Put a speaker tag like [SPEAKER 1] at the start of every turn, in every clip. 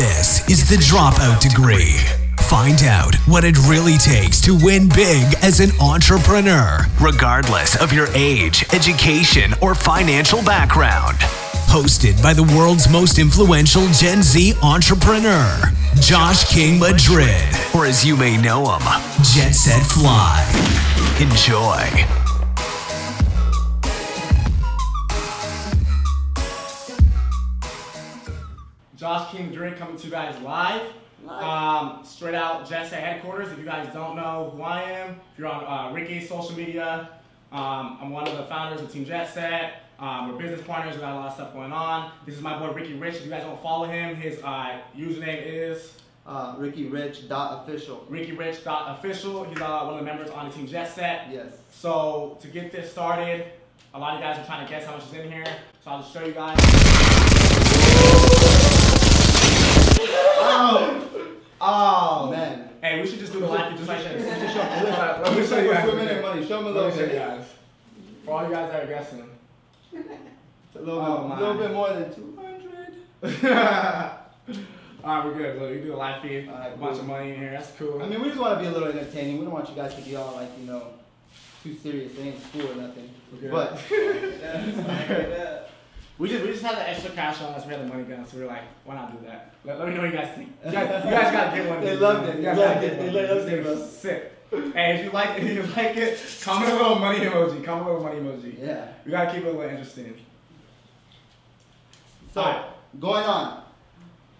[SPEAKER 1] This is the Dropout Degree. Find out what it really takes to win big as an entrepreneur, regardless of your age, education, or financial background. Hosted by the world's most influential Gen Z entrepreneur, Josh King Madrid, or as you may know him, Jet Set Fly. Enjoy.
[SPEAKER 2] Josh King Drink coming to you guys live. Um, straight out Jet Set headquarters. If you guys don't know who I am, if you're on uh, Ricky's social media, um, I'm one of the founders of Team Jet Set. Um, we're business partners. We got a lot of stuff going on. This is my boy Ricky Rich. If you guys don't follow him, his uh, username is
[SPEAKER 3] Uh, Ricky Rich official.
[SPEAKER 2] RickyRich.official. He's uh, one of the members on the Team Jet Set.
[SPEAKER 3] Yes.
[SPEAKER 2] So to get this started, a lot of you guys are trying to guess how much is in here. So I'll just show you guys.
[SPEAKER 3] Oh,
[SPEAKER 2] Oh
[SPEAKER 3] man.
[SPEAKER 2] Hey, we should just do the live just like this.
[SPEAKER 3] Just show-
[SPEAKER 2] Let me show you guys.
[SPEAKER 3] Swimming in money. Show them a little
[SPEAKER 2] Let me show you
[SPEAKER 3] bit.
[SPEAKER 2] guys. For all you guys that are guessing.
[SPEAKER 3] It's a little,
[SPEAKER 2] Oh,
[SPEAKER 3] bit,
[SPEAKER 2] my.
[SPEAKER 3] little bit more than 200.
[SPEAKER 2] Alright, we're good. Look, we do a live feed.
[SPEAKER 3] Alright,
[SPEAKER 2] a bunch
[SPEAKER 3] cool.
[SPEAKER 2] of money in here. That's cool.
[SPEAKER 3] I mean, we just want to be a little entertaining. We don't want you guys to be all like, you know, too serious. They ain't school or nothing.
[SPEAKER 2] Okay.
[SPEAKER 3] But
[SPEAKER 2] we just we just had the extra cash on us. We had the money gun, so we were like, why not do that? Let, let me know what you guys think. You guys, you guys gotta get one.
[SPEAKER 3] They loved it.
[SPEAKER 2] You guys
[SPEAKER 3] loved it. They loved it, bro.
[SPEAKER 2] Sick. Hey, if you like if you like it, comment a little money emoji. Comment a little money emoji.
[SPEAKER 3] yeah.
[SPEAKER 2] We gotta keep it a little interesting.
[SPEAKER 3] So,
[SPEAKER 2] Alright.
[SPEAKER 3] going on.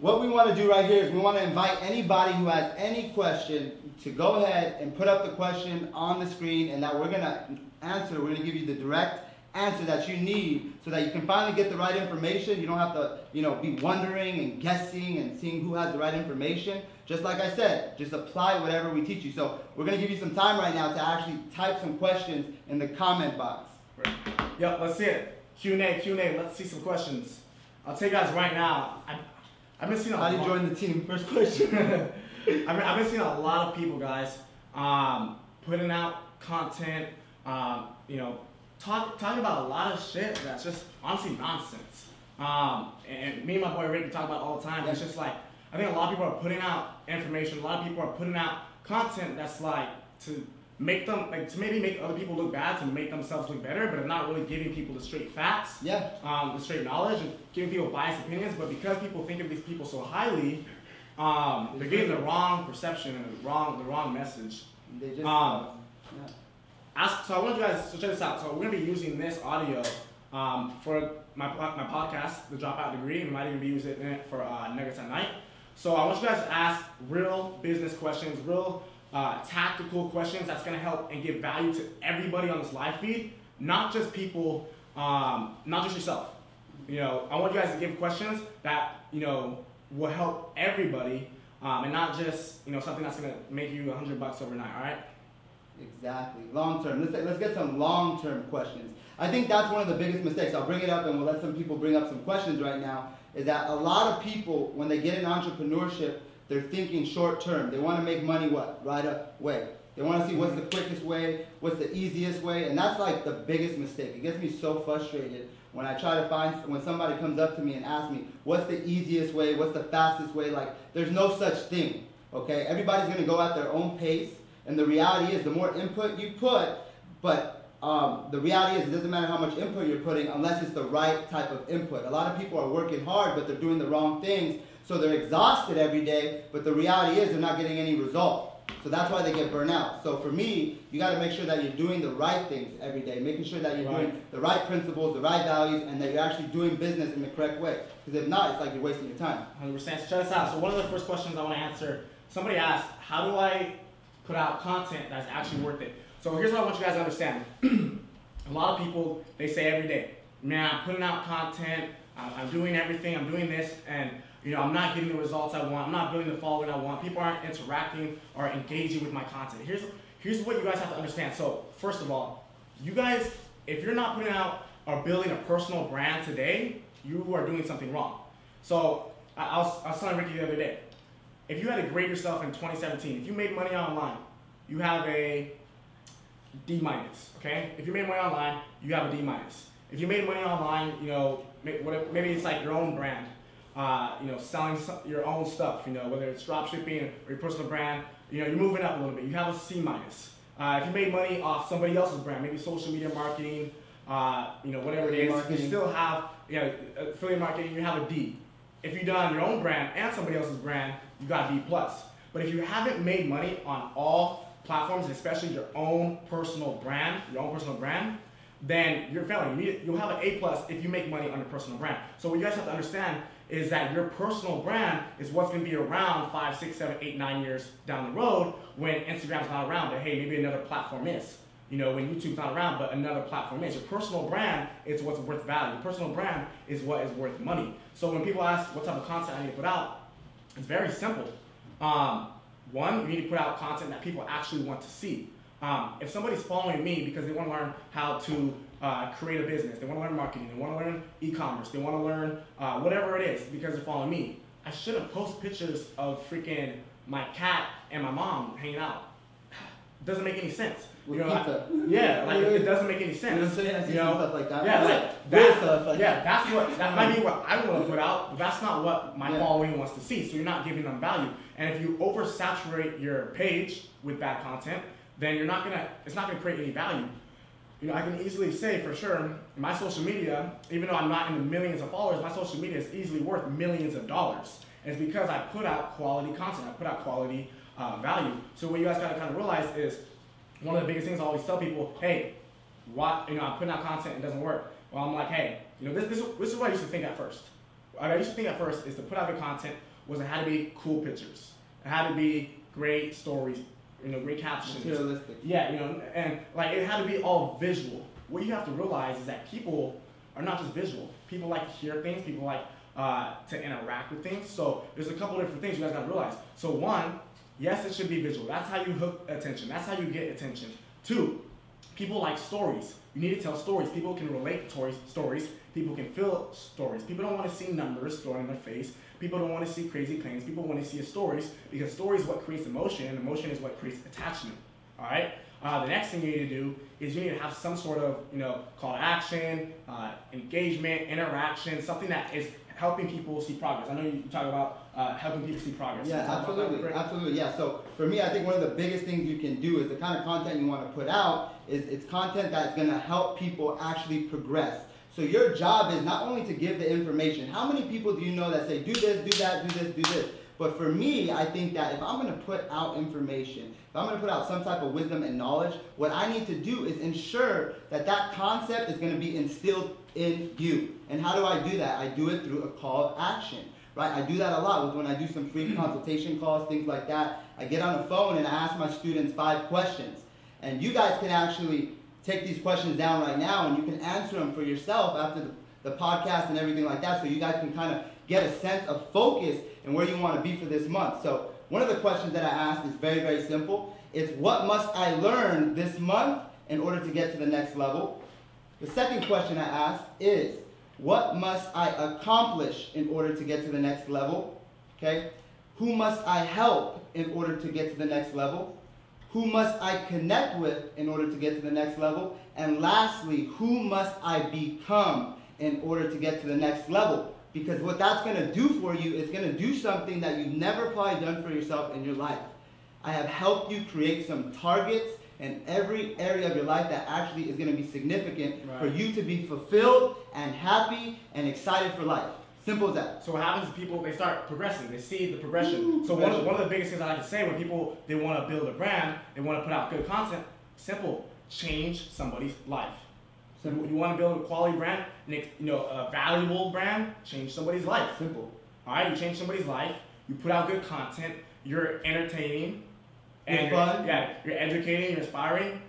[SPEAKER 3] What we want to do right here is we want to invite anybody who has any question to go ahead and put up the question on the screen and that we're going to answer. We're going to give you the direct answer that you need so that you can finally get the right information. You don't have to, you know, be wondering and guessing and seeing who has the right information. Just like I said, just apply whatever we teach you. So, we're going to give you some time right now to actually type some questions in the comment box.
[SPEAKER 2] Yep, let's see it. Q&A, Q&A. Let's see some questions. I'll tell you guys right now. I, I've been seeing a
[SPEAKER 3] How do you
[SPEAKER 2] lot-
[SPEAKER 3] join the team? First question.
[SPEAKER 2] I've been, I've been seeing a lot of people, guys, um, putting out content, um, you know, talk, talking about a lot of shit that's just honestly nonsense. Um, and me and my boy Rick talk about it all the time. It's just like, I think a lot of people are putting out information, a lot of people are putting out content that's like to make them, like to maybe make other people look bad, to make themselves look better, but it's not really giving people the straight facts
[SPEAKER 3] Yeah.
[SPEAKER 2] um, the straight knowledge and giving people biased opinions, but because people think of these people so highly, um, they're getting the wrong perception and the wrong the wrong message.
[SPEAKER 3] They just.
[SPEAKER 2] Um,
[SPEAKER 3] yeah.
[SPEAKER 2] Ask, so I want you guys to check this out. So we're gonna be using this audio um, for my, my podcast, The Dropout Degree. We might even be using it for uh, Nuggets at Night. So I want you guys to ask real business questions, real uh, tactical questions that's gonna help and give value to everybody on this live feed, not just people, um, not just yourself. You know, I want you guys to give questions that you know will help everybody, um, and not just you know something that's gonna make you a hundred bucks overnight. All right.
[SPEAKER 3] Exactly. Long term. Let's let's get some long term questions. I think that's one of the biggest mistakes. I'll bring it up and we'll let some people bring up some questions right now. Is that a lot of people when they get in entrepreneurship, they're thinking short term. They want to make money what right away. They want to see what's the mm-hmm. quickest way, what's the easiest way, and that's like the biggest mistake. It gets me so frustrated when I try to find when somebody comes up to me and asks me what's the easiest way, what's the fastest way. Like there's no such thing. Okay, everybody's gonna go at their own pace. And the reality is, the more input you put, but um, the reality is, it doesn't matter how much input you're putting unless it's the right type of input. A lot of people are working hard, but they're doing the wrong things. So they're exhausted every day, but the reality is, they're not getting any result. So that's why they get burnt out. So for me, you got to make sure that you're doing the right things every day, making sure that you're
[SPEAKER 2] Right.
[SPEAKER 3] doing the right principles, the right values, and that you're actually doing business in the correct way. Because if not, it's like you're wasting your time.
[SPEAKER 2] 100%. So check this out. So one of the first questions I want to answer, somebody asked, how do I put out content that's actually worth it? So here's what I want you guys to understand. a lot of people, they say every day, man, I'm putting out content, I'm, doing everything, I'm doing this, and you know, I'm not getting the results I want, I'm not building the following I want, people aren't interacting or engaging with my content. Here's, here's what you guys have to understand. So first of all, you guys, if you're not putting out or building a personal brand today, you are doing something wrong. So I, I, was, I was telling Ricky the other day, if you had to grade yourself in 2017, if you made money online, you have a D minus. Okay, if you made money online, you have a D minus. If you made money online, you know, maybe it's like your own brand. uh, you know, selling your own stuff, you know, whether it's drop shipping or your personal brand, you know, you're moving up a little bit. You have a C minus. Uh, if you made money off somebody else's brand, maybe social media marketing, uh, you know, whatever it is,
[SPEAKER 3] Marketing.
[SPEAKER 2] you still have, you know, affiliate marketing, you have a D. If you've done your own brand and somebody else's brand, you got B plus. But if you haven't made money on all platforms, especially your own personal brand, your own personal brand, then you're failing. You need, you'll have an A plus if you make money on your personal brand. So what you guys have to understand is that your personal brand is what's going to be around five, six, seven, eight, nine years down the road when Instagram's not around. But hey, maybe another platform is. You know, when YouTube's not around, but another platform is. Your personal brand is what's worth value. Your personal brand is what is worth money. So when people ask what type of content I need to put out, it's very simple. Um, one, you need to put out content that people actually want to see. Um, if somebody's following me because they want to learn how to uh, create a business, they want to learn marketing, they want to learn e-commerce, they want to learn uh, whatever it is because they're following me, I shouldn't post pictures of freaking my cat and my mom hanging out. Doesn't make any sense.
[SPEAKER 3] With
[SPEAKER 2] you know, I- yeah, like it doesn't make any sense.
[SPEAKER 3] You know what I'm saying? I see
[SPEAKER 2] you know?
[SPEAKER 3] stuff like that.
[SPEAKER 2] Yeah, like that,
[SPEAKER 3] stuff like
[SPEAKER 2] yeah, that's what that might be what I want to put out, but that's not what my
[SPEAKER 3] Yeah.
[SPEAKER 2] following wants to see. So you're not giving them value. And if you oversaturate your page with bad content, then you're not gonna it's not gonna create any value. You know, I can easily say for sure, my social media, even though I'm not in the millions of followers, my social media is easily worth millions of dollars. And it's because I put out quality content, I put out quality uh, value. So what you guys gotta kind of realize is one of the biggest things I always tell people, hey, why you know, I'm putting out content and it doesn't work. Well, I'm like, hey, you know, this, this, this is what I used to think at first. What I used to think at first is to put out good content was it had to be cool pictures. It had to be great stories, you know, great captions.
[SPEAKER 3] Materialistic.
[SPEAKER 2] Yeah, you know, and like it had to be all visual. What you have to realize is that people are not just visual. People like to hear things. People like uh, to interact with things. So there's a couple different things you guys gotta realize. So one, yes, it should be visual. That's how you hook attention. That's how you get attention. Two, people like stories. You need to tell stories. People can relate to stories-. People can feel stories. People don't want to see numbers thrown in their face. People don't want to see crazy claims. People want to see stories because stories what creates emotion, and emotion is what creates attachment. All right. Uh, the next thing you need to do is you need to have some sort of you know call to action, uh, engagement, interaction, something that is helping people see progress. I know you talk about uh, helping people see progress.
[SPEAKER 3] Yeah,
[SPEAKER 2] that
[SPEAKER 3] absolutely, absolutely. Yeah. So for me, I think one of the biggest things you can do is the kind of content you want to put out is it's content that's going to help people actually progress. So your job is not only to give the information. How many people do you know that say do this, do that, do this, do this? But for me, I think that if I'm going to put out information, if I'm going to put out some type of wisdom and knowledge, what I need to do is ensure that that concept is going to be instilled in you. And how do I do that? I do it through a call to action right? I do that a lot with when I do some free consultation calls, things like that. I get on the phone and I ask my students five questions. And you guys can actually take these questions down right now and you can answer them for yourself after the, the podcast and everything like that so you guys can kind of get a sense of focus and where you want to be for this month. So one of the questions that I ask is very, very simple. It's what must I learn this month in order to get to the next level? The second question I ask is, what must I accomplish in order to get to the next level? Okay? Who must I help in order to get to the next level? Who must I connect with in order to get to the next level? And lastly, who must I become in order to get to the next level? Because what that's going to do for you is going to do something that you've never probably done for yourself in your life. I have helped you create some targets in every area of your life that actually is going to be significant for you to be fulfilled and happy and excited for life. Simple as that.
[SPEAKER 2] So what happens is people they start progressing. They see the progression.
[SPEAKER 3] Ooh,
[SPEAKER 2] so one of, the, one of the biggest things I like to say when people they want to build a brand, they want to put out good content. Simple, change somebody's life. So you, want to build a quality brand, you know a valuable brand, change somebody's life.
[SPEAKER 3] Simple.
[SPEAKER 2] All right, you change somebody's life. You put out good content. You're entertaining, and
[SPEAKER 3] fun.
[SPEAKER 2] yeah, you're educating. You're inspiring.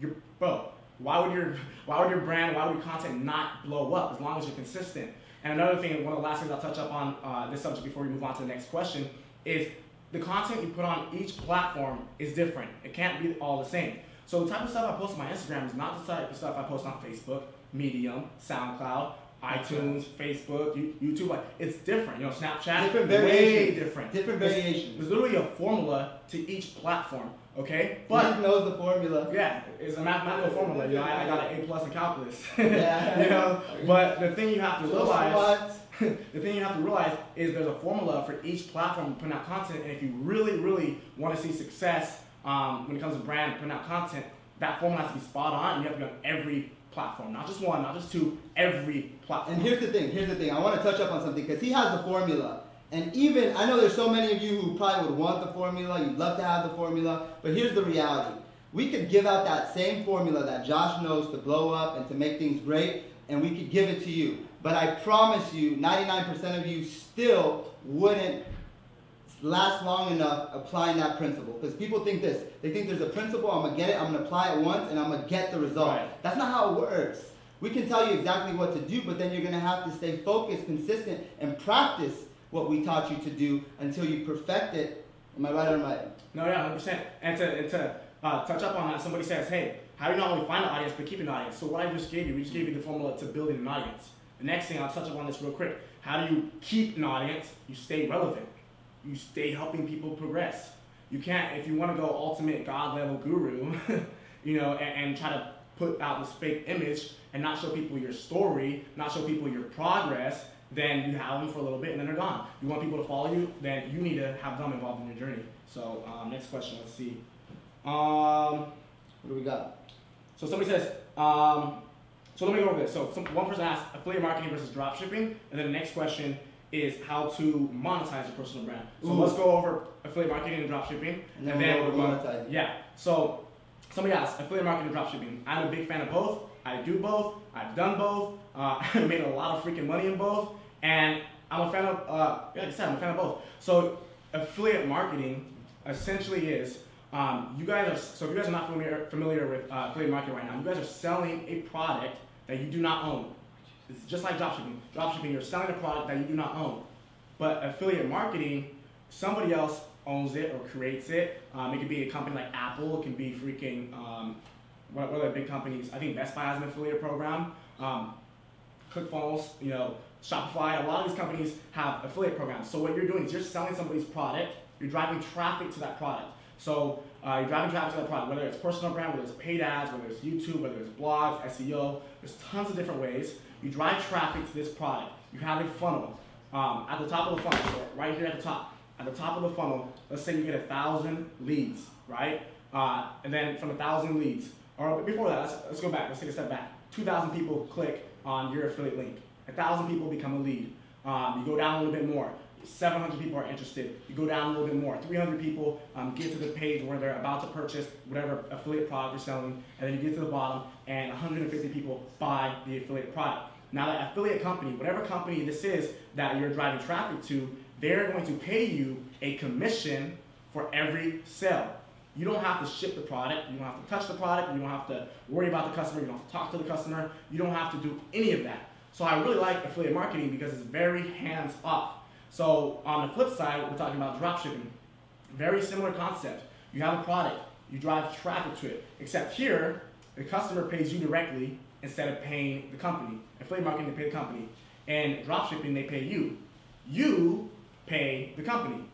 [SPEAKER 2] You're bro. Why would your why would your brand, why would your content not blow up as long as you're consistent? And another thing, one of the last things I'll touch up on uh, this subject before we move on to the next question is the content you put on each platform is different. It can't be all the same. So the type of stuff I post on my Instagram is not the type of stuff I post on Facebook, Medium, SoundCloud, iTunes, Facebook, YouTube. Like it's different. You know, Snapchat,
[SPEAKER 3] Different
[SPEAKER 2] way
[SPEAKER 3] variations.
[SPEAKER 2] different.
[SPEAKER 3] Different
[SPEAKER 2] There's-
[SPEAKER 3] variations.
[SPEAKER 2] There's literally a formula to each platform. Okay,
[SPEAKER 3] But
[SPEAKER 2] but
[SPEAKER 3] knows the formula.
[SPEAKER 2] yeah, it's a mathematical formula. You know, I, I got an A plus in calculus.
[SPEAKER 3] Yeah.
[SPEAKER 2] you know, but the thing you have to realize, the thing you have to realize is there's a formula for each platform putting out content, and if you really, really want to see success um, when it comes to brand putting out content, that formula has to be spot on. And you have to be on every platform, not just one, not just two, every platform.
[SPEAKER 3] And here's the thing. Here's the thing. I want to touch up on something because he has the formula. And even I know there's so many of you who probably would want the formula. You'd love to have the formula. But here's the reality. We could give out that same formula that Josh knows to blow up and to make things great, and we could give it to you. But I promise you, 99% of you still wouldn't last long enough applying that principle. Because people think this. They think there's a principle, I'm gonna get it, I'm gonna apply it once, and I'm gonna get the result.
[SPEAKER 2] Right.
[SPEAKER 3] That's not how it works. We can tell you exactly what to do, but then you're gonna have to stay focused, consistent, and practice what we taught you to do until you perfect it. Am I right or am I?
[SPEAKER 2] No, yeah, hundred percent. And to and to uh, touch up on that, somebody says, "Hey, how do you not only find an audience but keep an audience?" So what I just gave you, we just gave you the formula to building an audience. The next thing I'll touch up on this real quick. How do you keep an audience? You stay relevant. You stay helping people progress. You can't if you want to go ultimate god level guru, you know, and, and try to put out this fake image and not show people your story, not show people your progress. Then you have them for a little bit and then they're gone. You want people to follow you, then you need to have them involved in your journey. So um, next question, let's see. Um,
[SPEAKER 3] What do we got?
[SPEAKER 2] so somebody says, um, so let me go over this. So some, one person asked affiliate marketing versus drop shipping, and then the next question is how to monetize your personal brand. So
[SPEAKER 3] Ooh.
[SPEAKER 2] let's go over affiliate marketing and drop shipping,
[SPEAKER 3] And then we'll go over
[SPEAKER 2] go- Yeah. So somebody asked affiliate marketing and drop shipping. I'm a big fan of both. I do both. I've done both. Uh, I made a lot of freaking money in both, and I'm a fan of. Uh, like I said, I'm a fan of both. So affiliate marketing essentially is um, you guys are so if you guys are not familiar familiar with uh, affiliate marketing right now, you guys are selling a product that you do not own. It's just like dropshipping. Dropshipping, you're selling a product that you do not own. But affiliate marketing, somebody else owns it or creates it. Um, it could be a company like Apple. It can be freaking um, what, what other big companies? I think Best Buy has an affiliate program. Um, ClickFunnels, you know, Shopify. A lot of these companies have affiliate programs. So what you're doing is you're selling somebody's product. You're driving traffic to that product. So uh, you're driving traffic to that product, whether it's personal brand, whether it's paid ads, whether it's YouTube, whether it's blogs, SEO. There's tons of different ways. You drive traffic to this product. You have a funnel. Um, at the top of the funnel, so right here at the top, at the top of the funnel, let's say you get a thousand leads, right? Uh, and then from a thousand leads, or before that, let's, let's go back. Let's take a step back. Two thousand people click on your affiliate link. A thousand people become a lead. Um, you go down a little bit more. 700 people are interested. You go down a little bit more. 300 people um, get to the page where they're about to purchase whatever affiliate product you're selling, and then you get to the bottom, and 150 people buy the affiliate product. Now, that affiliate company, whatever company this is that you're driving traffic to, they're going to pay you a commission for every sale. You don't have to ship the product. You don't have to touch the product. You don't have to worry about the customer. You don't have to talk to the customer. You don't have to do any of that. So I really like affiliate marketing because it's very hands off. So on the flip side, we're talking about drop shipping. Very similar concept. You have a product, you drive traffic to it. Except here, the customer pays you directly instead of paying the company. Affiliate marketing, they pay the company. And drop shipping, they pay you. You pay the company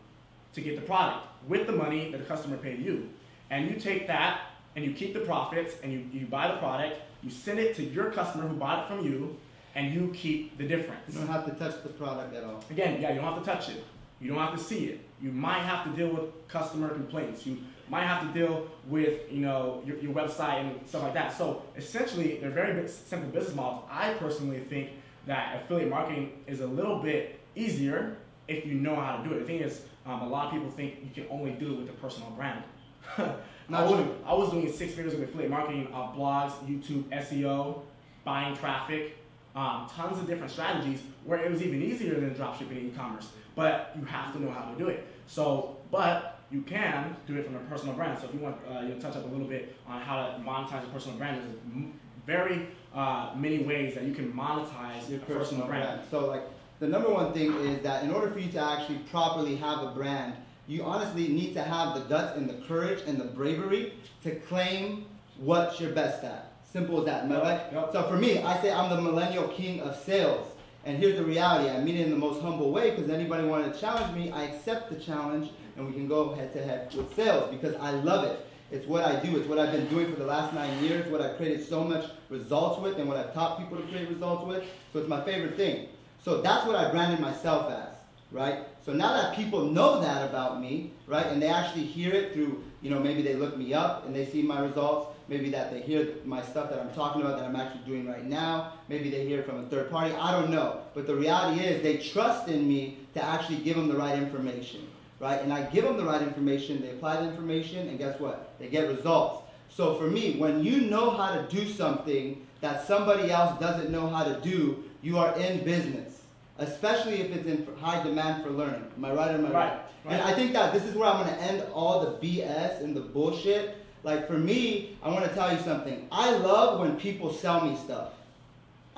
[SPEAKER 2] to get the product with the money that the customer paid you. And you take that and you keep the profits and you, you buy the product, you send it to your customer who bought it from you, and you keep the difference.
[SPEAKER 3] You don't have to touch the product at all.
[SPEAKER 2] Again, yeah, you don't have to touch it. You don't have to see it. You might have to deal with customer complaints. You might have to deal with, you know, your, your website and stuff like that. So essentially, they're very simple business models. I personally think that affiliate marketing is a little bit easier if you know how to do it. The thing is, um, a lot of people think you can only do it with a personal brand. I, was,
[SPEAKER 3] true.
[SPEAKER 2] I was doing six figures of affiliate marketing, uh, blogs, YouTube, SEO, buying traffic, um, tons of different strategies where it was even easier than dropshipping and e-commerce. But you have to know how to do it. So, but you can do it from a personal brand. So if you want, uh, you know, touch up a little bit on how to monetize a personal brand. There's very uh, many ways that you can monetize
[SPEAKER 3] your
[SPEAKER 2] a personal brand.
[SPEAKER 3] So like the number one thing is that in order for you to actually properly have a brand, you honestly need to have the guts and the courage and the bravery to claim what you're best at. Simple as that, right?
[SPEAKER 2] Yep.
[SPEAKER 3] So for me, I say I'm the millennial king of sales. And here's the reality. I mean it in the most humble way because anybody wanted to challenge me, I accept the challenge and we can go head to head with sales because I love it. It's what I do. It's what I've been doing for the last nine years, what I've created so much results with and what I've taught people to create results with. So it's my favorite thing. So that's what I branded myself as, right? So now that people know that about me, right, and they actually hear it through, you know, maybe they look me up and they see my results, maybe that they hear my stuff that I'm talking about that I'm actually doing right now, maybe they hear it from a third party, I don't know. But the reality is they trust in me to actually give them the right information, right? And I give them the right information, they apply the information, and guess what? They get results. So for me, when you know how to do something that somebody else doesn't know how to do, you are in business, especially if it's in high demand for learning. Am I right or am I right?
[SPEAKER 2] Right,
[SPEAKER 3] And. I think that this is where I'm going to end all the BS and the bullshit. Like for me, I want to tell you something. I love when people sell me stuff.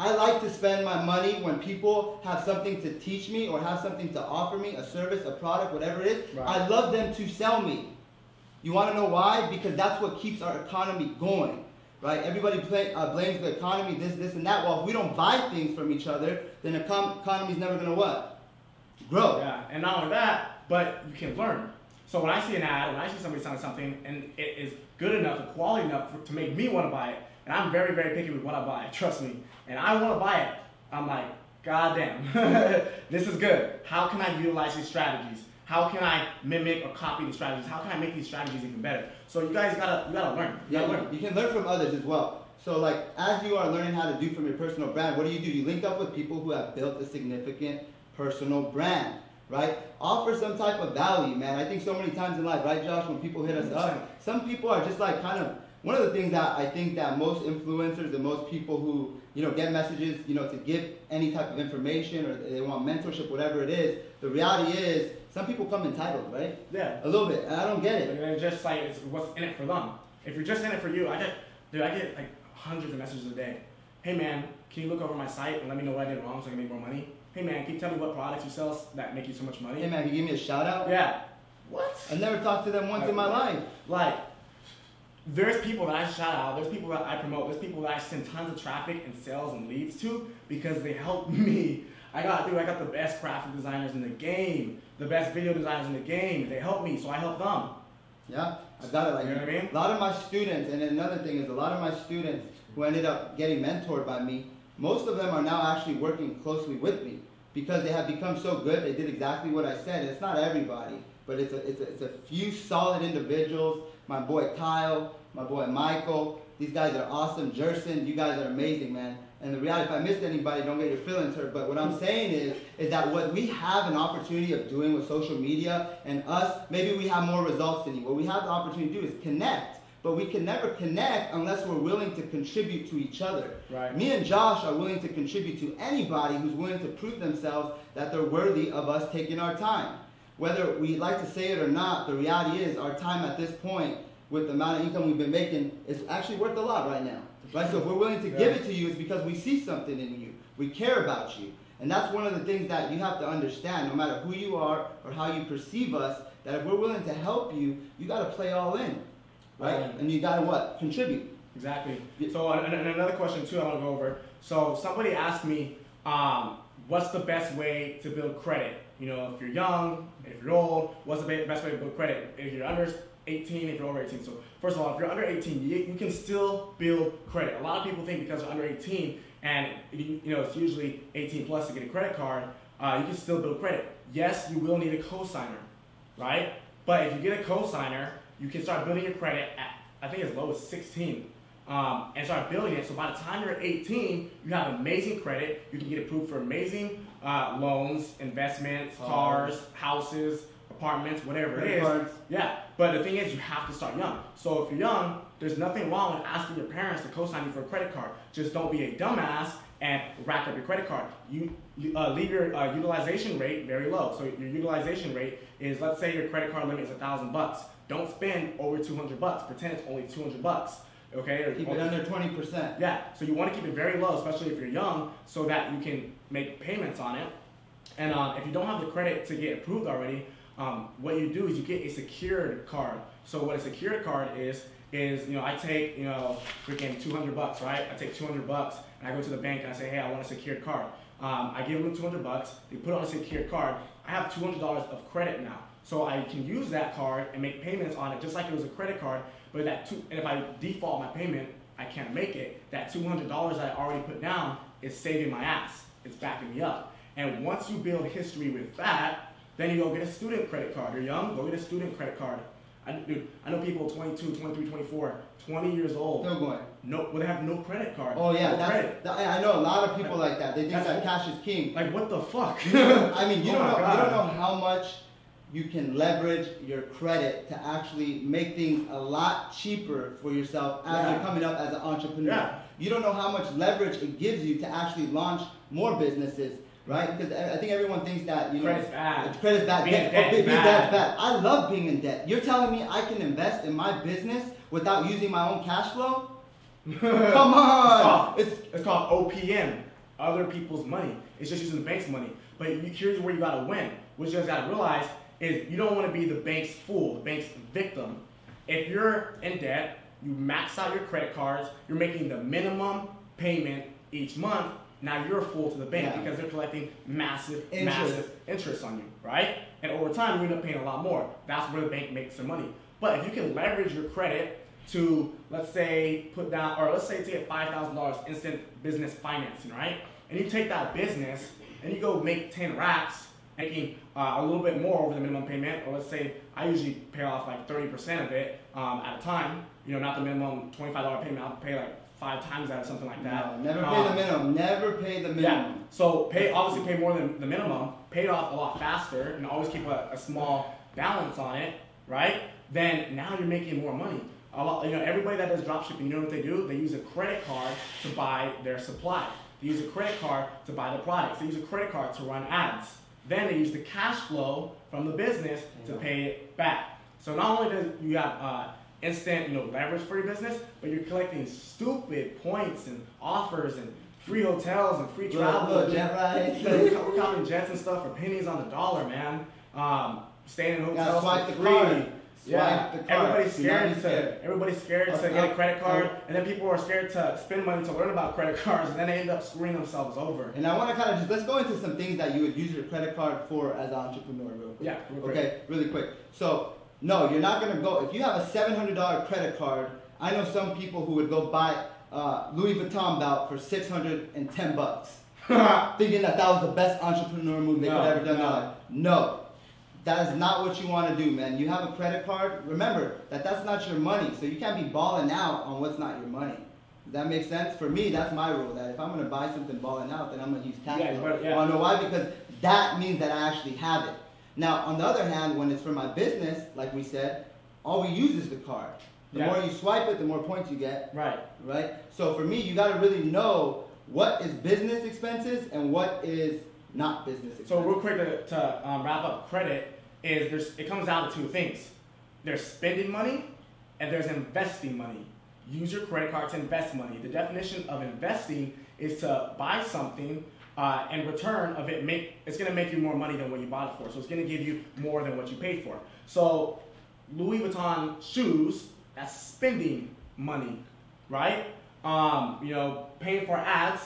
[SPEAKER 3] I like to spend my money when people have something to teach me or have something to offer me, a service, a product, whatever it is.
[SPEAKER 2] Right.
[SPEAKER 3] I love them to sell me. You want to know why? Because that's what keeps our economy going, right? Everybody play, uh, blames the economy, this, this, and that. Well, if we don't buy things from each other, then the econ- economy's never gonna what? Grow.
[SPEAKER 2] Yeah, and not only that, but you can learn. So when I see an ad, when I see somebody selling something, and it is good enough quality enough for, to make me want to buy it, and I'm very, very picky with what I buy, trust me, and I want to buy it, I'm like, God damn, this is good. How can I utilize these strategies? How can I mimic or copy these strategies? How can I make these strategies even better? So you guys gotta, you gotta learn. You
[SPEAKER 3] Yeah,
[SPEAKER 2] gotta learn.
[SPEAKER 3] you can learn from others as well. So like as you are learning how to do from your personal brand, what do you do? You link up with people who have built a significant personal brand, right? Offer some type of value, man. I think so many times in life, right, Josh, when people hit us
[SPEAKER 2] 100%.
[SPEAKER 3] up, some people are just like kind of one of the things that I think that most influencers and most people who you know get messages, you know, to give any type of information or they want mentorship, whatever it is. The reality is, some people come entitled, right?
[SPEAKER 2] Yeah.
[SPEAKER 3] A little bit, and I don't get it.
[SPEAKER 2] And just like it's what's in it for them. If you're just in it for you, I get, dude, I get like hundreds of messages a day. Hey man, can you look over my site and let me know what I did wrong so I can make more money? Hey man, can you tell me what products you sell that make you so much money?
[SPEAKER 3] Hey man, can you give me a shout out?
[SPEAKER 2] Yeah. What?
[SPEAKER 3] I never talked to them once in my life.
[SPEAKER 2] Like, there's people that I shout out, there's people that I promote, there's people that I send tons of traffic and sales and leads to because they help me. I got, dude, I got the best graphic designers in the game, the best video designers in the game. They help me, so I help them.
[SPEAKER 3] Yeah, I got it like
[SPEAKER 2] You know what I mean?
[SPEAKER 3] A lot of my students, and another thing is a lot of my students who ended up getting mentored by me, most of them are now actually working closely with me because they have become so good. They did exactly what I said. It's not everybody, but it's a, it's a, it's a few solid individuals. My boy Kyle, my boy Michael. These guys are awesome. Jerson, you guys are amazing, man. And the reality, if I missed anybody, don't get your feelings hurt. But what I'm saying is, is that what we have an opportunity of doing with social media and us, maybe we have more results than you. What we have the opportunity to do is connect. But we can never connect unless we're willing to contribute to each other.
[SPEAKER 2] Right.
[SPEAKER 3] Me and Josh are willing to contribute to anybody who's willing to prove themselves that they're worthy of us taking our time. Whether we like to say it or not, the reality is our time at this point, with the amount of income we've been making, is actually worth a lot right now. Right? So if we're willing to give it to you, it's because we see something in you. We care about you. And that's one of the things that you have to understand, no matter who you are or how you perceive us, that if we're willing to help you, you got to play all in. Right?
[SPEAKER 2] In.
[SPEAKER 3] And you got to what? Contribute.
[SPEAKER 2] Exactly. So and, and another question too I want to go over. So somebody asked me, um, what's the best way to build credit? You know, if you're young, if you're old, what's the best way to build credit? If you're under 18, if you're over 18. So first of all, if you're under 18, you, you can still build credit. A lot of people think because they're under 18 and you, you know it's usually 18 plus to get a credit card, uh, you can still build credit. Yes, you will need a cosigner, right? But if you get a cosigner, you can start building your credit at I think as low as 16 um, and start building it. So by the time you're 18, you have amazing credit. You can get approved for amazing uh, loans, investments,
[SPEAKER 3] Cars.
[SPEAKER 2] cars, houses, apartments, whatever it is. Yeah, but the thing is, you have to start young. So if you're young, there's nothing wrong with asking your parents to co-sign you for a credit card. Just don't be a dumbass and rack up your credit card. You, you uh, leave your uh, utilization rate very low. So your utilization rate is, let's say your credit card limit is a thousand bucks. Don't spend over 200 bucks. Pretend it's only 200 bucks. Okay? Or
[SPEAKER 3] Keep it under 20%.
[SPEAKER 2] yeah, so you want to keep it very low, especially if you're young, so that you can make payments on it. And um, if you don't have the credit to get approved already, um, what you do is you get a secured card. So what a secured card is is, you know, I take, you know, freaking 200 bucks, right? I take 200 bucks and I go to the bank and I say, hey, I want a secured card. Um, I give them 200 bucks. They put on a secured card. I have $200 of credit now. So I can use that card and make payments on it just like it was a credit card. But that two, and if I default my payment, I can't make it. That $200 I already put down is saving my ass. It's backing me up. And once you build history with that, then you go get a student credit card. You're young, go get a student credit card. I, dude, I know people 22, 23, 24, 20 years old.
[SPEAKER 3] Still going.
[SPEAKER 2] No, well, they have no credit card.
[SPEAKER 3] Oh yeah,
[SPEAKER 2] no
[SPEAKER 3] that's, that- I know a lot of people like that. They think that cash is king.
[SPEAKER 2] Like what the fuck?
[SPEAKER 3] I mean, you
[SPEAKER 2] Oh
[SPEAKER 3] don't know.
[SPEAKER 2] God.
[SPEAKER 3] You don't know how much you can leverage your credit to actually make things a lot cheaper for yourself as
[SPEAKER 2] Yeah.
[SPEAKER 3] you're coming up as an entrepreneur.
[SPEAKER 2] Yeah.
[SPEAKER 3] You don't know how much leverage it gives you to actually launch more businesses, right? Because I think everyone thinks that you know
[SPEAKER 2] Credit's bad.
[SPEAKER 3] Credit's bad.
[SPEAKER 2] Being
[SPEAKER 3] Debt-
[SPEAKER 2] debt
[SPEAKER 3] oh, being
[SPEAKER 2] bad.
[SPEAKER 3] debt's bad. I love being in debt. You're telling me I can invest in my business without using my own cash flow? Come on!
[SPEAKER 2] It's called,
[SPEAKER 3] It's
[SPEAKER 2] it's called OPM, other people's money. It's just using the bank's money. But here's where you gotta win. What you guys gotta realize is you don't want to be the bank's fool, the bank's victim. If you're in debt, you max out your credit cards, you're making the minimum payment each month. Now you're a fool to the bank
[SPEAKER 3] Yeah.
[SPEAKER 2] because they're collecting massive,
[SPEAKER 3] Interest.
[SPEAKER 2] massive interest on you, right? And over time, you end up paying a lot more. That's where the bank makes their money. But if you can leverage your credit to, let's say, put down, or let's say to get five thousand dollars instant business financing, right? And you take that business and you go make ten racks, making uh, a little bit more over the minimum payment, or let's say I usually pay off like thirty percent of it um, at a time. You know, not the minimum twenty-five dollar payment. I'll pay like five times that or something like that.
[SPEAKER 3] no, never pay
[SPEAKER 2] Um,
[SPEAKER 3] the minimum. Never pay the minimum.
[SPEAKER 2] yeah. So pay obviously pay more than the minimum, pay it off a lot faster, and always keep a, a small balance on it, right? Then now you're making more money. A lot, you know, everybody that does dropshipping, you know what they do? They use a credit card to buy their supply. They use a credit card to buy the products. They use a credit card to run ads. Then they use the cash flow from the business to pay it back. So not only do you have uh, instant, you know, leverage for your business, but you're collecting stupid points and offers and free hotels and free travel.
[SPEAKER 3] little jet rides.
[SPEAKER 2] We're co- counting jets and stuff for pennies on the dollar, man. Um, staying in hotels for
[SPEAKER 3] the
[SPEAKER 2] free.
[SPEAKER 3] Card.
[SPEAKER 2] Yeah,
[SPEAKER 3] Swipe the card.
[SPEAKER 2] everybody's scared
[SPEAKER 3] be
[SPEAKER 2] to.
[SPEAKER 3] scared.
[SPEAKER 2] Everybody's scared to get a credit card, and then people are scared to spend money to learn about credit cards, and then they end up screwing themselves over.
[SPEAKER 3] And I want to kind of just let's go into some things that you would use your credit card for as an entrepreneur, real quick.
[SPEAKER 2] Yeah, real quick.
[SPEAKER 3] Okay, really quick. So no, you're not gonna go if you have a seven hundred dollar credit card. I know some people who would go buy uh, Louis Vuitton belt for six hundred and ten bucks, thinking that that was the best entrepreneur move they
[SPEAKER 2] No,
[SPEAKER 3] could ever done
[SPEAKER 2] no.
[SPEAKER 3] No. That is not what you want to do, man. You have a credit card. Remember that that's not your money, so you can't be balling out on what's not your money. Does that make sense? For me, that's my rule. That if I'm gonna buy something balling out, then I'm gonna use cash
[SPEAKER 2] Yeah,
[SPEAKER 3] flow.
[SPEAKER 2] yeah.
[SPEAKER 3] Wanna know why? Because that means that I actually have it. Now, on the other hand, when it's for my business, like we said, all we use is the card. The
[SPEAKER 2] Yeah.
[SPEAKER 3] more you swipe it, the more points you get,
[SPEAKER 2] Right.
[SPEAKER 3] right? So for me, you gotta really know what is business expenses and what is not business expenses.
[SPEAKER 2] So real quick to, to um, wrap up credit is there's it comes down to two things. There's spending money and there's investing money. Use your credit card to invest money. The definition of investing is to buy something uh, and return of it make it's gonna make you more money than what you bought it for. So it's gonna give you more than what you paid for. So Louis Vuitton shoes, that's spending money, right? Um, you know, paying for ads,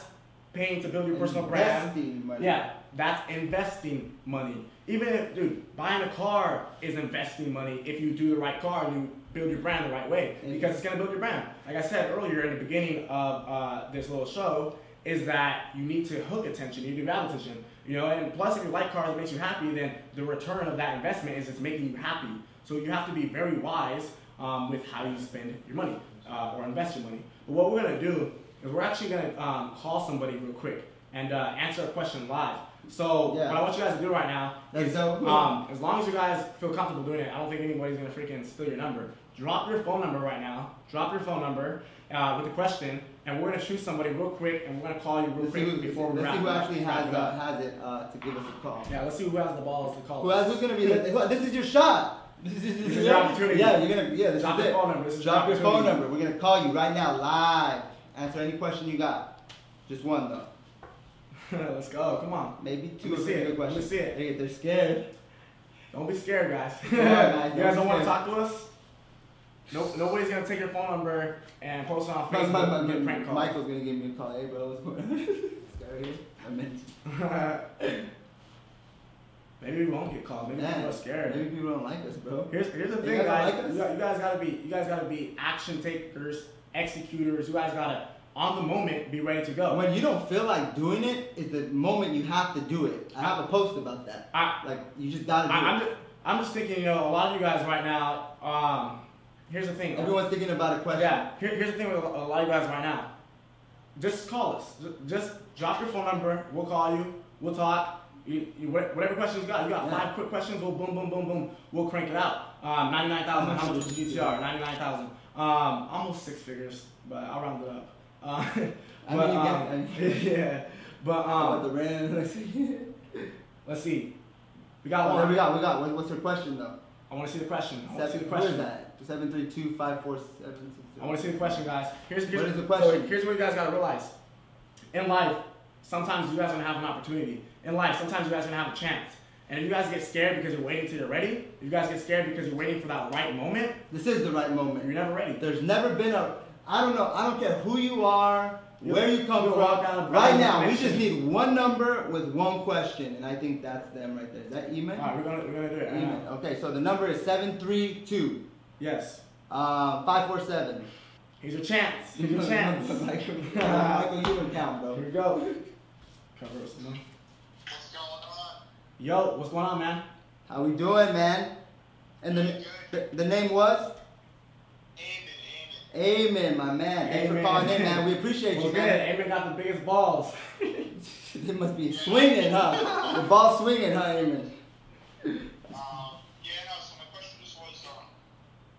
[SPEAKER 2] paying to build your personal brand.
[SPEAKER 3] Investing money.
[SPEAKER 2] Yeah, that's investing money. Even if, dude, buying a car is investing money if you do the right car and you build your brand the right way because it's gonna build your brand. Like I said earlier in the beginning of uh, this little show, is that you need to hook attention, you need to grab attention. You know, and plus if you like cars, it makes you happy, then the return of that investment is it's making you happy. So you have to be very wise um, with how you spend your money uh, or invest your money. But what we're gonna do is we're actually gonna um, call somebody real quick and uh, answer a question live. So
[SPEAKER 3] Yeah.
[SPEAKER 2] what I want you guys to do right now
[SPEAKER 3] That's
[SPEAKER 2] is,
[SPEAKER 3] so cool.
[SPEAKER 2] um, as long as you guys feel comfortable doing it, I don't think anybody's gonna freaking steal your number. Drop your phone number right now. Drop your phone number uh, with a question, and we're gonna choose somebody real quick, and we're gonna call you real
[SPEAKER 3] Let's
[SPEAKER 2] quick
[SPEAKER 3] who,
[SPEAKER 2] before we wrap.
[SPEAKER 3] let's see who actually has
[SPEAKER 2] it
[SPEAKER 3] uh, has it uh, to give us a call.
[SPEAKER 2] Yeah, let's see who has the balls to call.
[SPEAKER 3] Who
[SPEAKER 2] us.
[SPEAKER 3] has, who's gonna be? the- This is your shot. This is, this
[SPEAKER 2] This
[SPEAKER 3] is
[SPEAKER 2] your opportunity.
[SPEAKER 3] Yeah, you're gonna. Yeah, this
[SPEAKER 2] Drop
[SPEAKER 3] is
[SPEAKER 2] your
[SPEAKER 3] it.
[SPEAKER 2] phone number. This is
[SPEAKER 3] Drop
[SPEAKER 2] your
[SPEAKER 3] your phone number. We're gonna call you right now, live. Answer any question you got. Just one though.
[SPEAKER 2] let's go. Come on.
[SPEAKER 3] Maybe two
[SPEAKER 2] Let me
[SPEAKER 3] if
[SPEAKER 2] see it.
[SPEAKER 3] good question.
[SPEAKER 2] Let me see it.
[SPEAKER 3] Hey, they're scared.
[SPEAKER 2] Don't be scared, guys.
[SPEAKER 3] On, guys,
[SPEAKER 2] you guys don't want to talk to us? No, nobody's gonna take your phone number and post it on Facebook
[SPEAKER 3] my, my,
[SPEAKER 2] and get
[SPEAKER 3] my,
[SPEAKER 2] prank called.
[SPEAKER 3] Michael's gonna give me a call. Hey, bro, what's going on? this guy right here. I meant.
[SPEAKER 2] Maybe we won't get called. Maybe people
[SPEAKER 3] Yeah,
[SPEAKER 2] are scared.
[SPEAKER 3] Maybe people don't like us, bro.
[SPEAKER 2] Here's here's the thing, guys.
[SPEAKER 3] like
[SPEAKER 2] you, got- you guys gotta be you guys gotta be action takers, executors. You guys gotta on the moment be ready to go.
[SPEAKER 3] When you don't feel like doing it, is the moment you have to do it. I have a post about that.
[SPEAKER 2] I,
[SPEAKER 3] Like you just gotta do
[SPEAKER 2] I, I'm
[SPEAKER 3] it.
[SPEAKER 2] just I'm just thinking, you know, a lot of you guys right now. Um, here's the thing.
[SPEAKER 3] Everyone's thinking about a question.
[SPEAKER 2] Yeah. Here, here's the thing with a lot of you guys right now. Just call us. Just drop your phone number. We'll call you. We'll talk. You, you, whatever questions you got, you got
[SPEAKER 3] Yeah.
[SPEAKER 2] five quick questions. We'll boom, boom, boom, boom. We'll crank it out. Um, ninety-nine thousand. How much was GTR? Ninety-nine thousand. Um, almost six figures, but I'll round it up. Uh,
[SPEAKER 3] I
[SPEAKER 2] but,
[SPEAKER 3] mean,
[SPEAKER 2] um,
[SPEAKER 3] I mean-
[SPEAKER 2] yeah. But um,
[SPEAKER 3] the rent. Let's see.
[SPEAKER 2] let's see. We got
[SPEAKER 3] Oh,
[SPEAKER 2] one.
[SPEAKER 3] we got, we got. What's your question though?
[SPEAKER 2] I want to see the question. I want to see the
[SPEAKER 3] where is
[SPEAKER 2] question.
[SPEAKER 3] that? Seven three two five four seven six
[SPEAKER 2] I want to see the question, guys. Here's, here's
[SPEAKER 3] What is the
[SPEAKER 2] so
[SPEAKER 3] question?
[SPEAKER 2] here's what you guys gotta realize. In life, sometimes you guys are gonna have an opportunity. In life, sometimes you guys are gonna have a chance. And if you guys get scared because you're waiting till you're ready, if you guys get scared because you're waiting for that right moment,
[SPEAKER 3] This is the right moment.
[SPEAKER 2] you're never ready.
[SPEAKER 3] There's never been a. I don't know. I don't care who you are, where you come from.
[SPEAKER 2] walk
[SPEAKER 3] Right
[SPEAKER 2] brown
[SPEAKER 3] now, we just need one number with one question, and I think that's them right there. Is that email?
[SPEAKER 2] All right, we're gonna we're gonna do it.
[SPEAKER 3] Email.
[SPEAKER 2] now.
[SPEAKER 3] Okay, so the number is seven three two
[SPEAKER 2] Yes.
[SPEAKER 3] uh, five four seven.
[SPEAKER 2] Here's your chance. Here's your chance.
[SPEAKER 3] Michael, Michael, you in count,
[SPEAKER 2] Here we go. Cover us, man.
[SPEAKER 4] What's going on?
[SPEAKER 2] Yo, what's going on, man?
[SPEAKER 3] How we doing, man? And the the, the name was
[SPEAKER 4] Amen, amen.
[SPEAKER 3] Amen, my man. Thanks
[SPEAKER 2] Amen.
[SPEAKER 3] for calling in, man. We appreciate
[SPEAKER 2] What's
[SPEAKER 3] you,
[SPEAKER 2] good?
[SPEAKER 3] man.
[SPEAKER 2] Amen got the biggest balls.
[SPEAKER 3] They must be swinging, huh? The ball swinging, huh, Amen?
[SPEAKER 4] Um, yeah, no, so my question just was, um,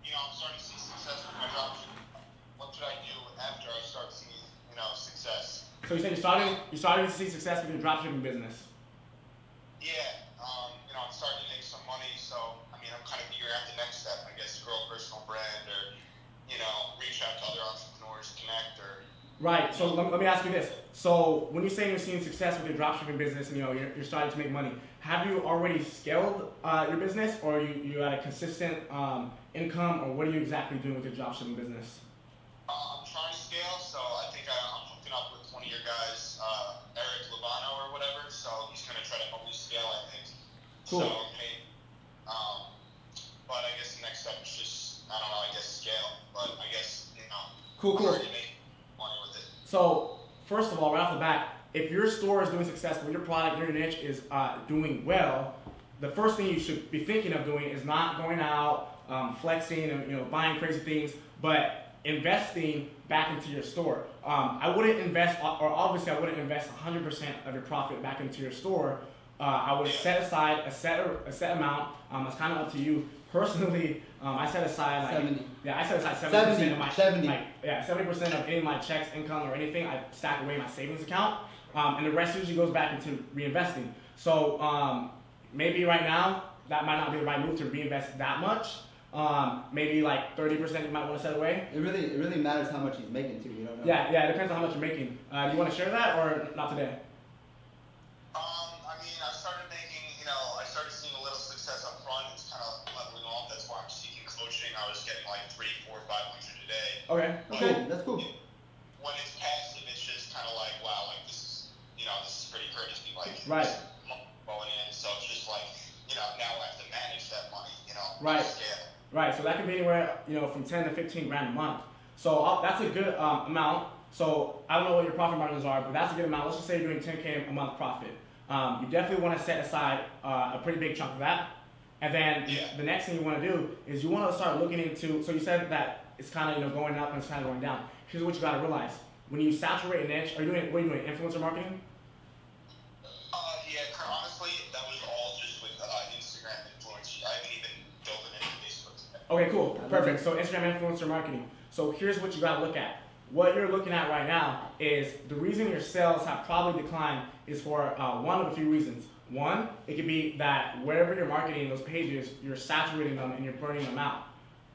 [SPEAKER 4] you know, I'm starting to see success with my dropship. What should I do after I start seeing, success?
[SPEAKER 2] So you said you're starting you're starting to see success with your dropshipping business.
[SPEAKER 4] Yeah, um, you know, I'm starting to make some money, so, I mean, I'm kind of figuring out the next step, I guess, grow a personal brand or, you know, reach out to other entrepreneurs, connect, or,
[SPEAKER 2] Right. So let, let me ask you this. So when you say you're seeing success with your dropshipping business, and you know you're, you're starting to make money, have you already scaled uh, your business, or are you you at a consistent um, income, or what are you exactly doing with your dropshipping business?
[SPEAKER 4] Uh, I'm trying to scale, so I think I, I'm hooking up with one of your guys, uh, Eric Labano or whatever. So he's gonna try to help me scale, I think.
[SPEAKER 2] Cool.
[SPEAKER 4] So, um, but I guess the next step is just I don't know. I guess scale, but I guess you know.
[SPEAKER 2] Cool, cool.
[SPEAKER 4] already making money with it.
[SPEAKER 2] So first of all, right off the bat, if your store is doing successful, your product, your niche is uh, doing well, the first thing you should be thinking of doing is not going out, um, flexing, and you know, buying crazy things, but investing back into your store. Um, I wouldn't invest, or obviously, I wouldn't invest 100% of your profit back into your store. Uh, I would set aside a set a set amount. Um, it's kind of up to you. Personally, um, I set aside like
[SPEAKER 3] 70.
[SPEAKER 2] yeah, I set aside 70%
[SPEAKER 3] 70,
[SPEAKER 2] of my
[SPEAKER 3] 70.
[SPEAKER 2] like yeah, seventy percent of any of my checks, income, or anything, I stack away in my savings account, um, and the rest usually goes back into reinvesting. So um, maybe right now that might not be the right move to reinvest that much. Um, maybe like thirty percent you might want to set away.
[SPEAKER 3] It really, it really matters how much he's making too. You don't know.
[SPEAKER 2] Yeah, yeah, it depends on how much you're making. Uh, do you want to share that or not today?
[SPEAKER 4] A day.
[SPEAKER 2] Okay,
[SPEAKER 3] Cool.
[SPEAKER 2] okay.
[SPEAKER 3] That's cool.
[SPEAKER 4] when it's passive, it's just kind of like, wow, like this is, you know, this is pretty crazy. Like,
[SPEAKER 2] Right.
[SPEAKER 4] going in, so it's just like, you know, now I have to manage that money, you know,
[SPEAKER 2] Right.
[SPEAKER 4] Scale.
[SPEAKER 2] Right, so that could be anywhere, you know, from 10 to 15 grand a month. So uh, that's a good um, amount. So I don't know what your profit margins are, but that's a good amount. Let's just say you're doing 10K a month profit. Um, you definitely want to set aside uh, a pretty big chunk of that. And then
[SPEAKER 4] Yeah.
[SPEAKER 2] the next thing you want to do is you want to start looking into, so you said that it's kind of, you know, going up and it's kind of going down. Here's what you got to realize. When you saturate a niche, are you doing, what are you doing, influencer marketing?
[SPEAKER 4] Uh, yeah, honestly, that was all just with uh, Instagram. I haven't even it into Facebook.
[SPEAKER 2] Okay, cool. Perfect. So Instagram influencer marketing. So here's what you gotta look at. What you're looking at right now is the reason your sales have probably declined is for uh, one of a few reasons. One, it could be that wherever you're marketing those pages, you're saturating them and you're burning them out.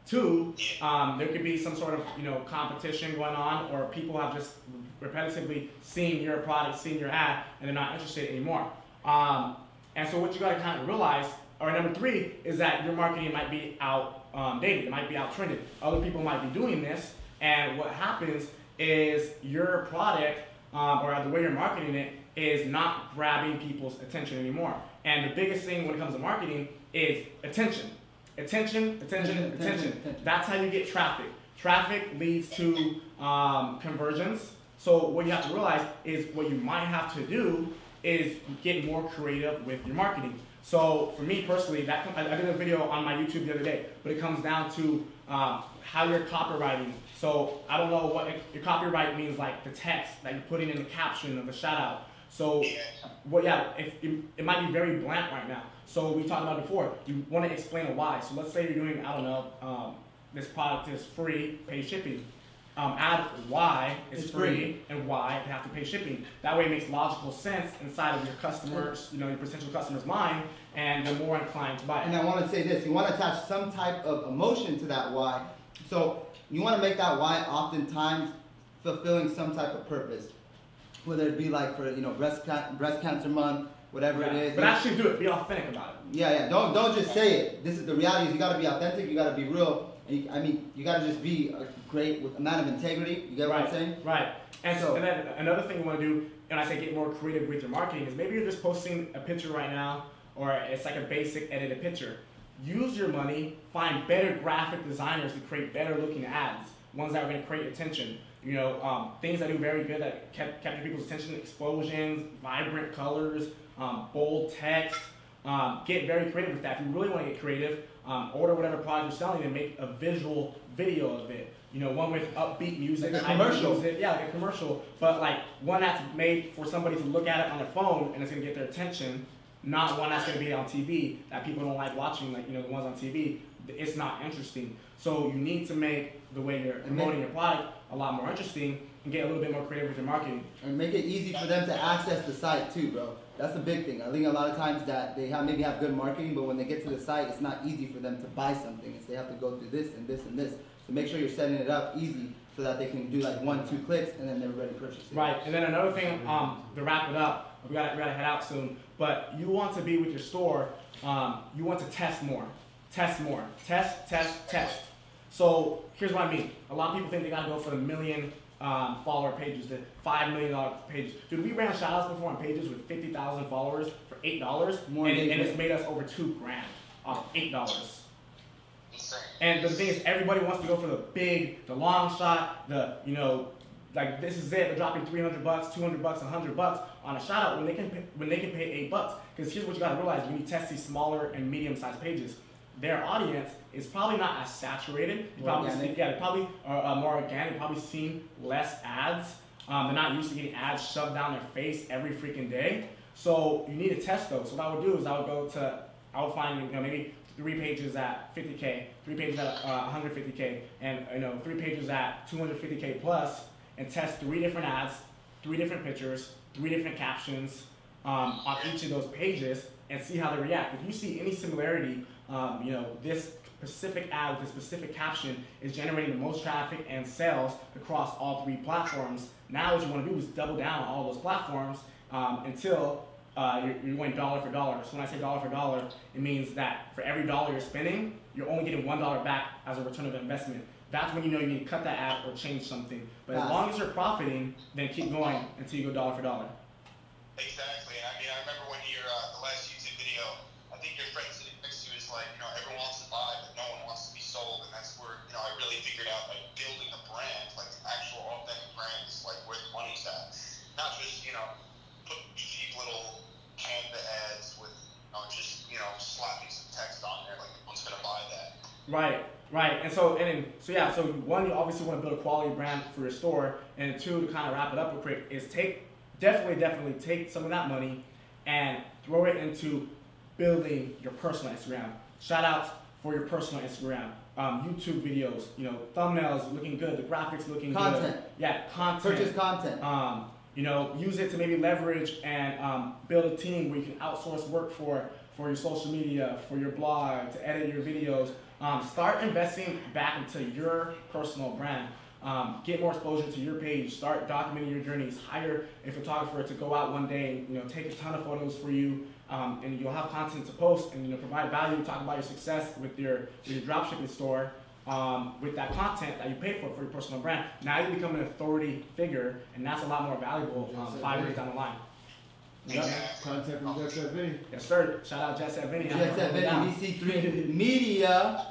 [SPEAKER 2] Two, um, there could be some sort of you know competition going on, or people have just repetitively seen your product, seen your ad, and they're not interested anymore. Um, and so what you got to kind of realize or number three is that your marketing might be outdated, it might be outtrended. Other people might be doing this, and what happens is your product um, or the way you're marketing it is not grabbing people's attention anymore. And the biggest thing when it comes to marketing is attention. Attention, attention, attention.
[SPEAKER 3] Attention, attention.
[SPEAKER 2] That's how you get traffic. Traffic leads to um, conversions. So what you have to realize is what you might have to do is get more creative with your marketing. So for me personally, that I I did a video on my YouTube the other day, but it comes down to um, how you're copywriting. So I don't know what your copyright means, like the text that you're putting in the caption of the shout out. So, well, yeah, if, it, it might be very blank right now. So we talked about before. You want to explain a why. So let's say you're doing, I don't know, um, this product is free, pay shipping. Um, add why is
[SPEAKER 3] It's
[SPEAKER 2] free,
[SPEAKER 3] free.
[SPEAKER 2] and why they have to pay shipping. That way, it makes logical sense inside of your customers, you know, your potential customer's mind, and they're more inclined to buy
[SPEAKER 3] And
[SPEAKER 2] it.
[SPEAKER 3] I want to say this: you want to attach some type of emotion to that why. So you want to make that why oftentimes fulfilling some type of purpose, whether it be like for you know breast ca- breast cancer month, whatever it
[SPEAKER 2] Yeah.
[SPEAKER 3] is.
[SPEAKER 2] But actually, do it. Be authentic about it.
[SPEAKER 3] Yeah, yeah. Don't don't just say it. This is the reality. Is you got to be authentic. You got to be real. And you, I mean, you got to just be a great with amount of integrity. You get what
[SPEAKER 2] right,
[SPEAKER 3] I'm saying?
[SPEAKER 2] Right. And, so,
[SPEAKER 3] So-
[SPEAKER 2] and then another thing you want to do, and I say get more creative with your marketing, is maybe you're just posting a picture right now, or it's like a basic edited picture. Use your money, find better graphic designers to create better looking ads, ones that are going to create attention. You know, um, things that do very good that kept, capture people's attention, explosions, vibrant colors, um, bold text. Um, get very creative with that. If you really want to get creative, um, order whatever product you're selling and make a visual video of it. You know, one with upbeat music.
[SPEAKER 3] Like commercial.
[SPEAKER 2] it- Yeah, like a commercial, but like one that's made for somebody to look at it on their phone and it's gonna get their attention, not one that's gonna be on TV that people don't like watching, like you know the ones on TV. It's not interesting. So you need to make the way you're promoting your product a lot more interesting and get a little bit more creative with your marketing.
[SPEAKER 3] And make it easy for them to access the site too, bro. That's the big thing. I think a lot of times that they have maybe have good marketing, but when they get to the site, it's not easy for them to buy something. It's they have to go through this and this and this. So make sure you're setting it up easy so that they can do like one, two clicks and then they're ready to purchase it.
[SPEAKER 2] Right, and then another thing, um, to wrap it up, we gotta, we gotta head out soon, but you want to be with your store, um, you want to test more. Test more. Test, test, test. So here's what I mean. A lot of people think they gotta go for the million um, follower pages, the five million dollar pages. Dude, we ran shoutouts before on pages with fifty thousand followers for eight dollars,
[SPEAKER 3] More
[SPEAKER 2] and, and it's made us over two grand off eight dollars.
[SPEAKER 4] Insane.
[SPEAKER 2] And the thing is, everybody wants to go for the big, the long shot, the you know, like this is it. They're dropping 300 bucks, 200 bucks, 100 bucks on a shout out when they can pay, when they can pay eight bucks. Because here's what you got to realize: when you test these smaller and medium-sized pages, their audience is probably not as saturated. You probably see, yeah, they probably are uh, more organic. Probably seen less ads. Um, they're not used to getting ads shoved down their face every freaking day. So you need to test those. So what I would do is I would go to, I would find you know maybe three pages at 50k, three pages at uh, 150k, and you know three pages at 250k plus, and test three different ads, three different pictures, three different captions um, on each of those pages, and see how they react. If you see any similarity, um, you know this specific ad with a specific caption is generating the most traffic and sales across all three platforms. Now what you want to do is double down on all those platforms um, until uh, you're, you're going dollar for dollar. So when I say dollar for dollar, it means that for every dollar you're spending, you're only getting one dollar back as a return of investment. That's when you know you need to cut that ad or change something. But as long as you're profiting, then keep going until you go dollar for dollar.
[SPEAKER 4] Exactly. I mean, I remember when your
[SPEAKER 2] Right, right. And so, and then, so yeah, so one, you obviously want to build a quality brand for your store, and two, to kind of wrap it up real quick, is take, definitely, definitely take some of that money and throw it into building your personal Instagram. Shout outs for your personal Instagram. Um, YouTube videos, you know, thumbnails looking good, the graphics looking
[SPEAKER 3] Content.
[SPEAKER 2] good. Yeah, content.
[SPEAKER 3] Purchase content.
[SPEAKER 2] Um, you know, use it to maybe leverage and um, build a team where you can outsource work for for your social media, for your blog, to edit your videos. Um, start investing back into your personal brand. um, get more exposure to your page, start documenting your journeys, hire a photographer to go out one day and you know take a ton of photos for you, um, and you'll have content to post and you know provide value, talk about your success with your your dropshipping store. Um, with that content that you paid for for your personal brand, now you become an authority figure, and that's a lot more valuable um, five years down the line.
[SPEAKER 5] Yep. Contact from Jet Set Vinny.
[SPEAKER 2] Yes, sir. Shout out Jet Set Vinny.
[SPEAKER 3] Jet Set Vinny, DC3 Media.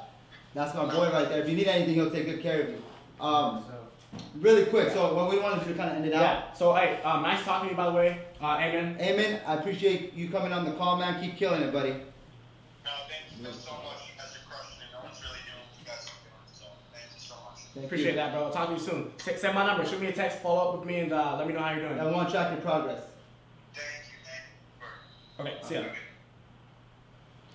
[SPEAKER 3] That's my boy right there. If you need anything, he'll take good care of you. Um, really quick, so what we wanted to kind of end it out.
[SPEAKER 2] Yeah. So hey, um, nice talking to you by the way. Uh, Amen.
[SPEAKER 3] Amen. I appreciate you coming on the call, man. Keep killing it, buddy.
[SPEAKER 4] No, thank you so much. You guys are crushing it. No one's really doing what you guys are doing. So thank you so much.
[SPEAKER 3] Thank
[SPEAKER 2] Appreciate
[SPEAKER 3] you.
[SPEAKER 2] that, bro. Talk to you soon. S- send my number. Shoot me a text. Follow up with me and uh, let me know how you're doing.
[SPEAKER 3] I want to track your progress.
[SPEAKER 2] Okay. See ya.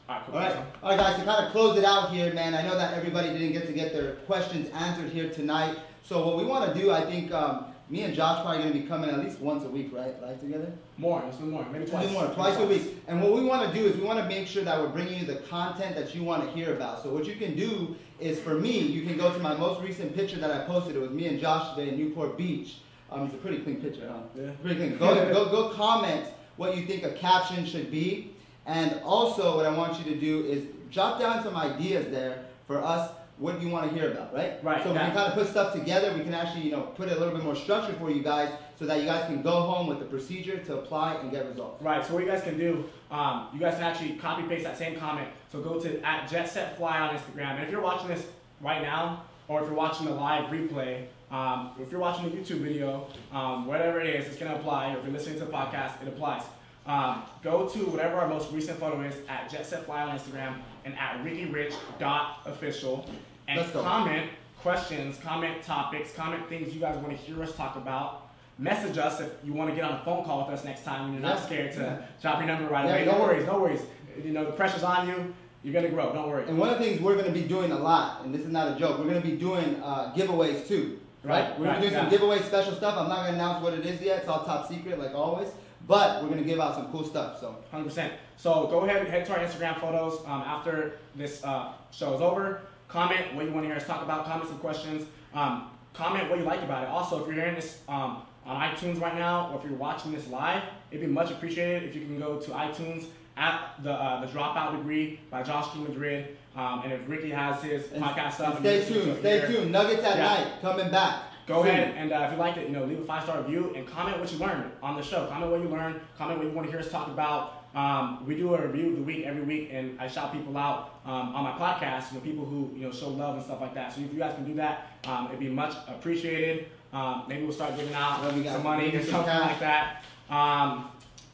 [SPEAKER 2] All right. Cool.
[SPEAKER 3] All right, all right, guys. To kind of close it out here, man. I know that everybody didn't get to get their questions answered here tonight. So what we want to do, I think, um, me and Josh probably going to be coming at least once a week, right? Live together.
[SPEAKER 2] More. Let's do more. Maybe
[SPEAKER 3] We'll
[SPEAKER 2] twice.
[SPEAKER 3] do more, twice a week. And what we want to do is we want to make sure that we're bringing you the content that you want to hear about. So what you can do is, for me, you can go to my most recent picture that I posted. It was me and Josh today in Newport Beach. Um, it's a pretty clean picture, huh?
[SPEAKER 2] Yeah.
[SPEAKER 3] Pretty clean. Go, go, go comment what you think a caption should be. And also, what I want you to do is jot down some ideas there for us what you want to hear about, right?
[SPEAKER 2] Right,
[SPEAKER 3] So we can kind of put stuff together. We can actually, you know, put it a little bit more structured for you guys so that you guys can go home with the procedure to apply and get results.
[SPEAKER 2] Right. So what you guys can do, um, you guys can actually copy paste that same comment. So go to at JetSetFly on Instagram. And if you're watching this right now, or if you're watching the live replay, um, if you're watching the YouTube video, um, whatever it is, it's gonna apply. Or if you're listening to the podcast, it applies. Um, go to whatever our most recent photo is at JetSetFly on Instagram and at RickyRich.official and
[SPEAKER 3] Let's go.
[SPEAKER 2] comment questions, comment topics, comment things you guys want to hear us talk about. Message us if you want to get on a phone call with us next time and you're not
[SPEAKER 3] Yeah.
[SPEAKER 2] scared to
[SPEAKER 3] Yeah.
[SPEAKER 2] drop your number right
[SPEAKER 3] Yeah,
[SPEAKER 2] away. No worries, no worries. You know, the pressure's on you. You're going to grow. Don't worry.
[SPEAKER 3] And one of the things we're going to be doing a lot, and this is not a joke, we're going to be doing uh, giveaways too. Right?
[SPEAKER 2] Right,
[SPEAKER 3] We're gonna do some giveaway special stuff. I'm not to announce what it is yet. It's all top secret, like always. But we're to give out some cool stuff. So
[SPEAKER 2] Hundred percent. So go ahead and head to our Instagram photos um, after this uh, show is over. Comment what you want to hear us talk about. Comment some questions. Um, comment what you like about it. Also, if you're hearing this um, on iTunes right now, or if you're watching this live, it'd be much appreciated if you can go to iTunes at the uh, the Dropout Degree by Josh King Madrid. Um, and if Ricky has his
[SPEAKER 3] and,
[SPEAKER 2] podcast stuff,
[SPEAKER 3] and stay
[SPEAKER 2] you listen to
[SPEAKER 3] tuned. Stay
[SPEAKER 2] here,
[SPEAKER 3] tuned. Nuggets at
[SPEAKER 2] Yeah.
[SPEAKER 3] night coming back.
[SPEAKER 2] Go
[SPEAKER 3] soon.
[SPEAKER 2] ahead and uh, if you liked it, you know, leave a five star review and comment what you learned on the show. Comment what you learned. Comment what you want to hear us talk about. Um, we do a review of the week every week, and I shout people out um, on my podcast. You know, people who you know show love and stuff like that. So if you guys can do that, um, it'd be much appreciated. Um, maybe we'll start giving out
[SPEAKER 3] Well, we got-
[SPEAKER 2] some money or something like that.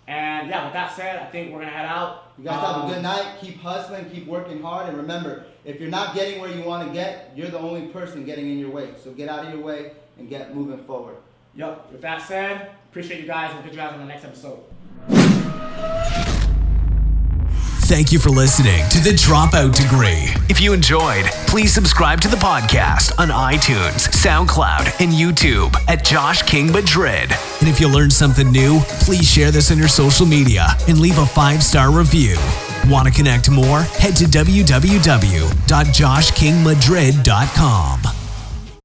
[SPEAKER 2] Um, and yeah, with that said, I think we're gonna head out.
[SPEAKER 3] You guys have a
[SPEAKER 2] Um,
[SPEAKER 3] good night. Keep hustling. Keep working hard. And remember, if you're not getting where you want to get, you're the only person getting in your way. So get out of your way and get moving forward.
[SPEAKER 2] Yep. With that said, appreciate you guys. We'll get you guys on the next episode.
[SPEAKER 1] Thank you for listening to The Dropout Degree. If you enjoyed, please subscribe to the podcast on iTunes, SoundCloud, and YouTube at Josh King Madrid. And if you learned something new, please share this on your social media and leave a five star review. Want to connect more? Head to www.joshkingmadrid.com.